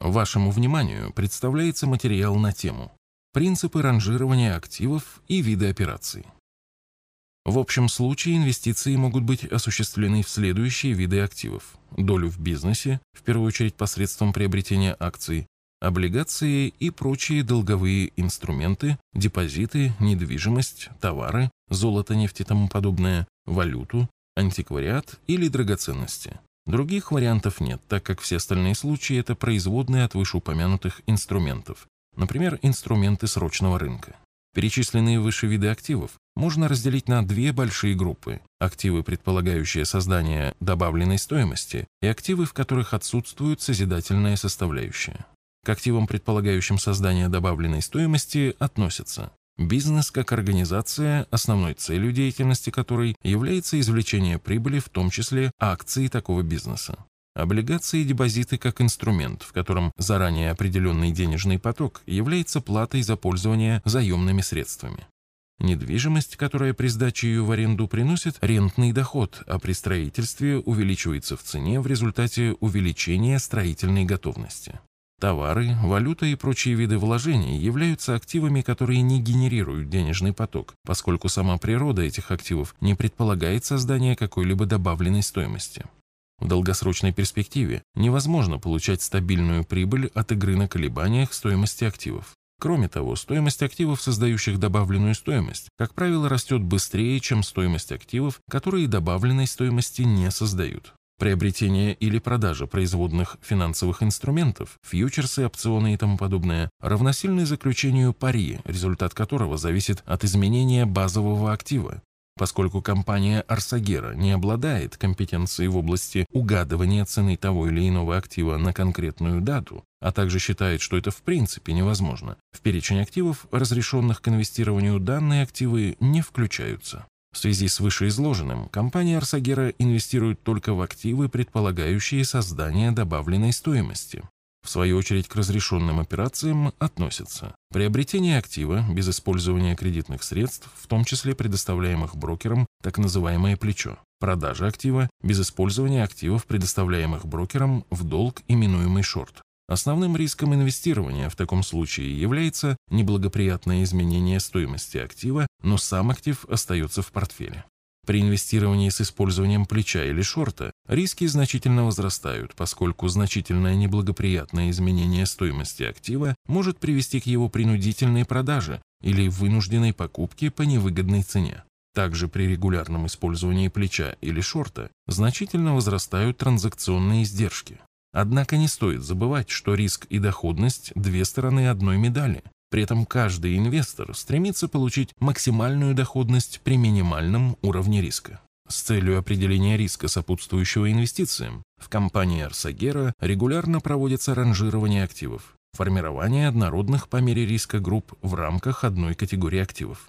Вашему вниманию представляется материал на тему «Принципы ранжирования активов и виды операций». В общем случае инвестиции могут быть осуществлены в следующие виды активов. Долю в бизнесе, в первую очередь посредством приобретения акций, облигации и прочие долговые инструменты, депозиты, недвижимость, товары, золото, нефть и тому подобное, валюту, антиквариат или драгоценности. Других вариантов нет, так как все остальные случаи – это производные от вышеупомянутых инструментов, например, инструменты срочного рынка. Перечисленные выше виды активов можно разделить на две большие группы – активы, предполагающие создание добавленной стоимости, и активы, в которых отсутствует созидательная составляющая. К активам, предполагающим создание добавленной стоимости, относятся бизнес как организация, основной целью деятельности которой является извлечение прибыли, в том числе акции такого бизнеса. Облигации и депозиты как инструмент, в котором заранее определенный денежный поток является платой за пользование заемными средствами. Недвижимость, которая при сдаче ее в аренду приносит рентный доход, а при строительстве увеличивается в цене в результате увеличения строительной готовности. Товары, валюта и прочие виды вложений являются активами, которые не генерируют денежный поток, поскольку сама природа этих активов не предполагает создание какой-либо добавленной стоимости. В долгосрочной перспективе невозможно получать стабильную прибыль от игры на колебаниях стоимости активов. Кроме того, стоимость активов, создающих добавленную стоимость, как правило, растет быстрее, чем стоимость активов, которые добавленной стоимости не создают. Приобретение или продажа производных финансовых инструментов, фьючерсы, опционы и тому подобное, равносильны заключению пари, результат которого зависит от изменения базового актива. Поскольку компания Арсагера не обладает компетенцией в области угадывания цены того или иного актива на конкретную дату, а также считает, что это в принципе невозможно, в перечень активов, разрешенных к инвестированию, данные активы не включаются. В связи с вышеизложенным, компания Арсагера инвестирует только в активы, предполагающие создание добавленной стоимости. В свою очередь к разрешенным операциям относятся приобретение актива без использования кредитных средств, в том числе предоставляемых брокером, так называемое плечо, продажа актива без использования активов, предоставляемых брокером в долг, именуемый шорт, Основным риском инвестирования в таком случае является неблагоприятное изменение стоимости актива, но сам актив остается в портфеле. При инвестировании с использованием плеча или шорта риски значительно возрастают, поскольку значительное неблагоприятное изменение стоимости актива может привести к его принудительной продаже или вынужденной покупке по невыгодной цене. Также при регулярном использовании плеча или шорта значительно возрастают транзакционные издержки. Однако не стоит забывать, что риск и доходность – две стороны одной медали. При этом каждый инвестор стремится получить максимальную доходность при минимальном уровне риска. С целью определения риска, сопутствующего инвестициям, в компании Арсагера регулярно проводится ранжирование активов, формирование однородных по мере риска групп в рамках одной категории активов.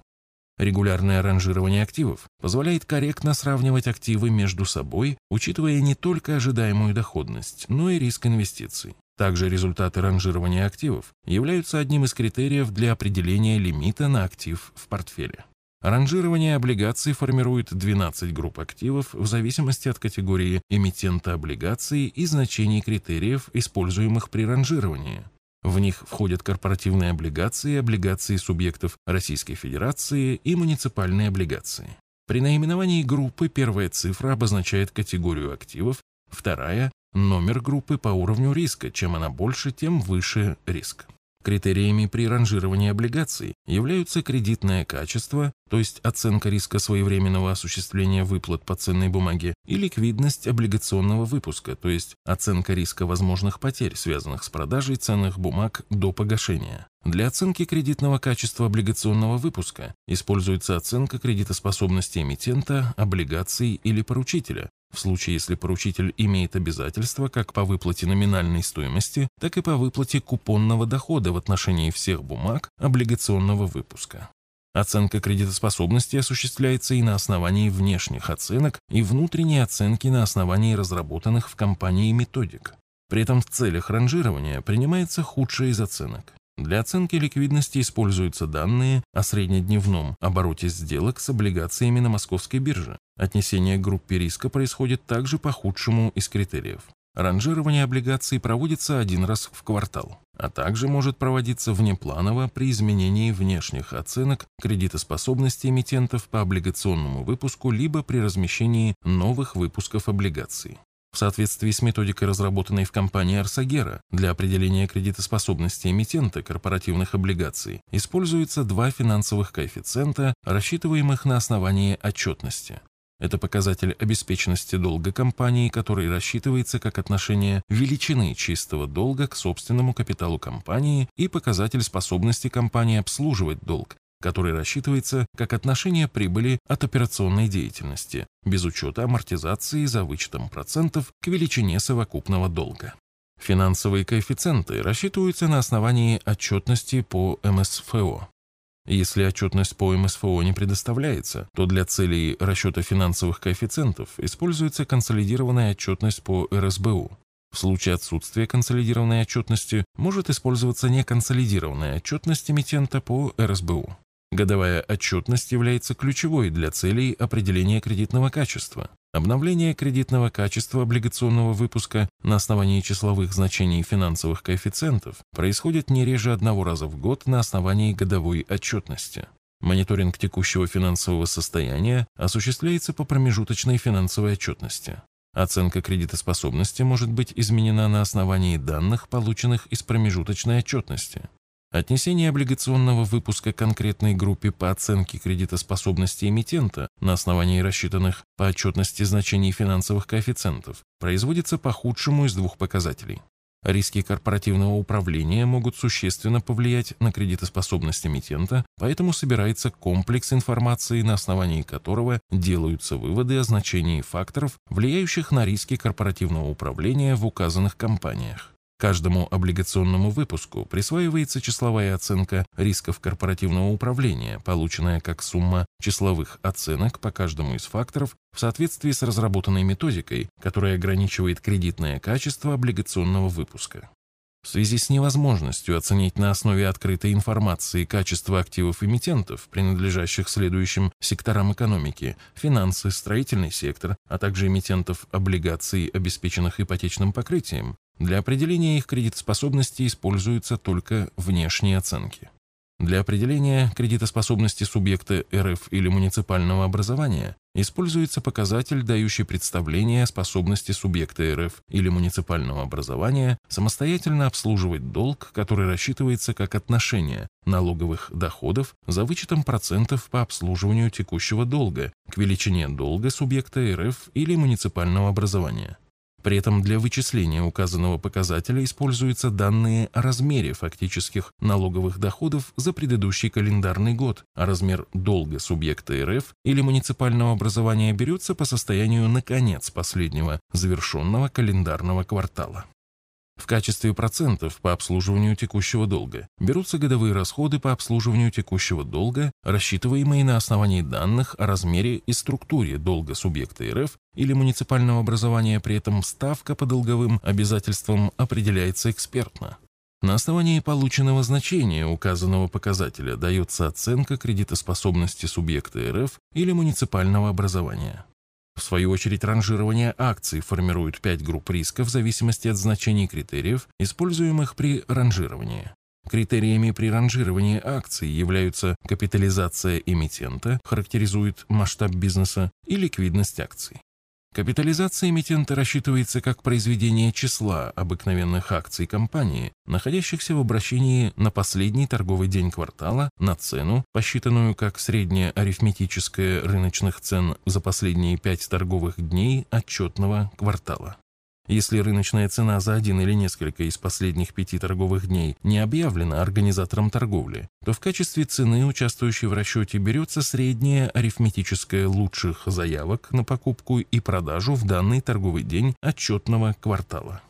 Регулярное ранжирование активов позволяет корректно сравнивать активы между собой, учитывая не только ожидаемую доходность, но и риск инвестиций. Также результаты ранжирования активов являются одним из критериев для определения лимита на актив в портфеле. Ранжирование облигаций формирует 12 групп активов в зависимости от категории эмитента облигаций и значений критериев, используемых при ранжировании. В них входят корпоративные облигации, облигации субъектов Российской Федерации и муниципальные облигации. При наименовании группы первая цифра обозначает категорию активов, вторая – номер группы по уровню риска. Чем она больше, тем выше риск. Критериями при ранжировании облигаций являются кредитное качество, то есть оценка риска своевременного осуществления выплат по ценной бумаге, и ликвидность облигационного выпуска, то есть оценка риска возможных потерь, связанных с продажей ценных бумаг до погашения. Для оценки кредитного качества облигационного выпуска используется оценка кредитоспособности эмитента, облигаций или поручителя, в случае, если поручитель имеет обязательства как по выплате номинальной стоимости, так и по выплате купонного дохода в отношении всех бумаг облигационного выпуска. Оценка кредитоспособности осуществляется и на основании внешних оценок, и внутренней оценки на основании разработанных в компании методик. При этом в целях ранжирования принимается худшая из оценок. Для оценки ликвидности используются данные о среднедневном обороте сделок с облигациями на московской бирже. Отнесение к группе риска происходит также по худшему из критериев. ранжирование облигаций проводится один раз в квартал, а также может проводиться внепланово при изменении внешних оценок кредитоспособности эмитентов по облигационному выпуску либо при размещении новых выпусков облигаций. В соответствии с методикой, разработанной в компании Арсагера для определения кредитоспособности эмитента корпоративных облигаций, используются два финансовых коэффициента, рассчитываемых на основании отчетности. Это показатель обеспеченности долга компании, который рассчитывается как отношение величины чистого долга к собственному капиталу компании и показатель способности компании обслуживать долг, который рассчитывается как отношение прибыли от операционной деятельности, без учета амортизации за вычетом процентов к величине совокупного долга. Финансовые коэффициенты рассчитываются на основании отчетности по МСФО. Если отчетность по МСФО не предоставляется, то для целей расчета финансовых коэффициентов используется консолидированная отчетность по РСБУ. В случае отсутствия консолидированной отчетности может использоваться неконсолидированная отчетность эмитента по РСБУ. Годовая отчетность является ключевой для целей определения кредитного качества. Обновление кредитного качества облигационного выпуска на основании числовых значений финансовых коэффициентов происходит не реже одного раза в год на основании годовой отчетности. Мониторинг текущего финансового состояния осуществляется по промежуточной финансовой отчетности. Оценка кредитоспособности может быть изменена на основании данных, полученных из промежуточной отчетности. Отнесение облигационного выпуска конкретной группе по оценке кредитоспособности эмитента на основании рассчитанных по отчетности значений финансовых коэффициентов производится по худшему из двух показателей. Риски корпоративного управления могут существенно повлиять на кредитоспособность эмитента, поэтому собирается комплекс информации, на основании которого делаются выводы о значении факторов, влияющих на риски корпоративного управления в указанных компаниях. Каждому облигационному выпуску присваивается числовая оценка рисков корпоративного управления, полученная как сумма числовых оценок по каждому из факторов в соответствии с разработанной методикой, которая ограничивает кредитное качество облигационного выпуска. В связи с невозможностью оценить на основе открытой информации качество активов эмитентов, принадлежащих следующим секторам экономики – финансы, строительный сектор, а также эмитентов облигаций, обеспеченных ипотечным покрытием, для определения их кредитоспособности используются только внешние оценки. Для определения кредитоспособности субъекта РФ или муниципального образования используется показатель, дающий представление о способности субъекта РФ или муниципального образования самостоятельно обслуживать долг, который рассчитывается как отношение налоговых доходов за вычетом процентов по обслуживанию текущего долга к величине долга субъекта РФ или муниципального образования. При этом для вычисления указанного показателя используются данные о размере фактических налоговых доходов за предыдущий календарный год, а размер долга субъекта РФ или муниципального образования берется по состоянию на конец последнего завершенного календарного квартала. В качестве процентов по обслуживанию текущего долга берутся годовые расходы по обслуживанию текущего долга, рассчитываемые на основании данных о размере и структуре долга субъекта РФ или муниципального образования, при этом ставка по долговым обязательствам определяется экспертно. На основании полученного значения указанного показателя дается оценка кредитоспособности субъекта РФ или муниципального образования. В свою очередь, ранжирование акций формирует пять групп риска в зависимости от значений критериев, используемых при ранжировании. Критериями при ранжировании акций являются капитализация эмитента, характеризует масштаб бизнеса, и ликвидность акций. Капитализация эмитента рассчитывается как произведение числа обыкновенных акций компании, находящихся в обращении на последний торговый день квартала, на цену, посчитанную как средняя арифметическая рыночных цен за последние пять торговых дней отчетного квартала. Если рыночная цена за один или несколько из последних пяти торговых дней не объявлена организатором торговли, то в качестве цены, участвующей в расчете, берется средняя арифметическая лучших заявок на покупку и продажу в данный торговый день отчетного квартала.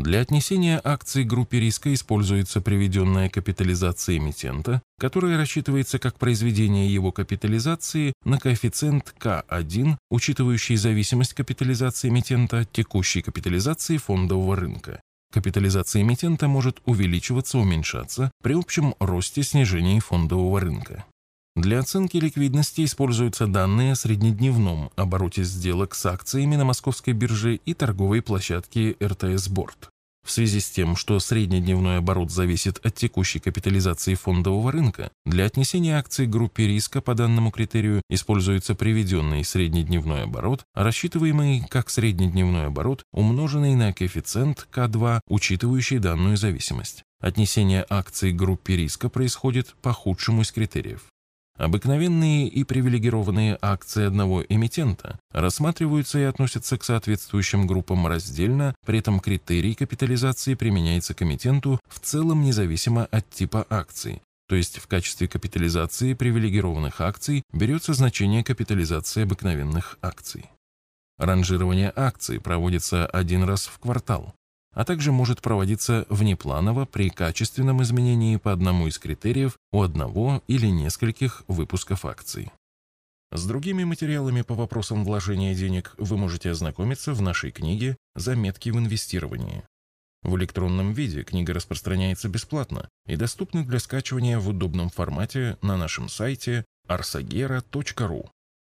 Для отнесения акций группе риска используется приведенная капитализация эмитента, которая рассчитывается как произведение его капитализации на коэффициент К1, учитывающий зависимость капитализации эмитента от текущей капитализации фондового рынка. Капитализация эмитента может увеличиваться-уменьшаться при общем росте снижении фондового рынка. Для оценки ликвидности используются данные о среднедневном обороте сделок с акциями на московской бирже и торговой площадке РТС Борт. В связи с тем, что среднедневной оборот зависит от текущей капитализации фондового рынка, для отнесения акций группе риска по данному критерию используется приведенный среднедневной оборот, рассчитываемый как среднедневной оборот, умноженный на коэффициент К2, учитывающий данную зависимость. Отнесение акций группе риска происходит по худшему из критериев. Обыкновенные и привилегированные акции одного эмитента рассматриваются и относятся к соответствующим группам раздельно, при этом критерий капитализации применяется к эмитенту в целом независимо от типа акций, то есть в качестве капитализации привилегированных акций берется значение капитализации обыкновенных акций. Ранжирование акций проводится один раз в квартал а также может проводиться внепланово при качественном изменении по одному из критериев у одного или нескольких выпусков акций. С другими материалами по вопросам вложения денег вы можете ознакомиться в нашей книге «Заметки в инвестировании». В электронном виде книга распространяется бесплатно и доступна для скачивания в удобном формате на нашем сайте arsagera.ru.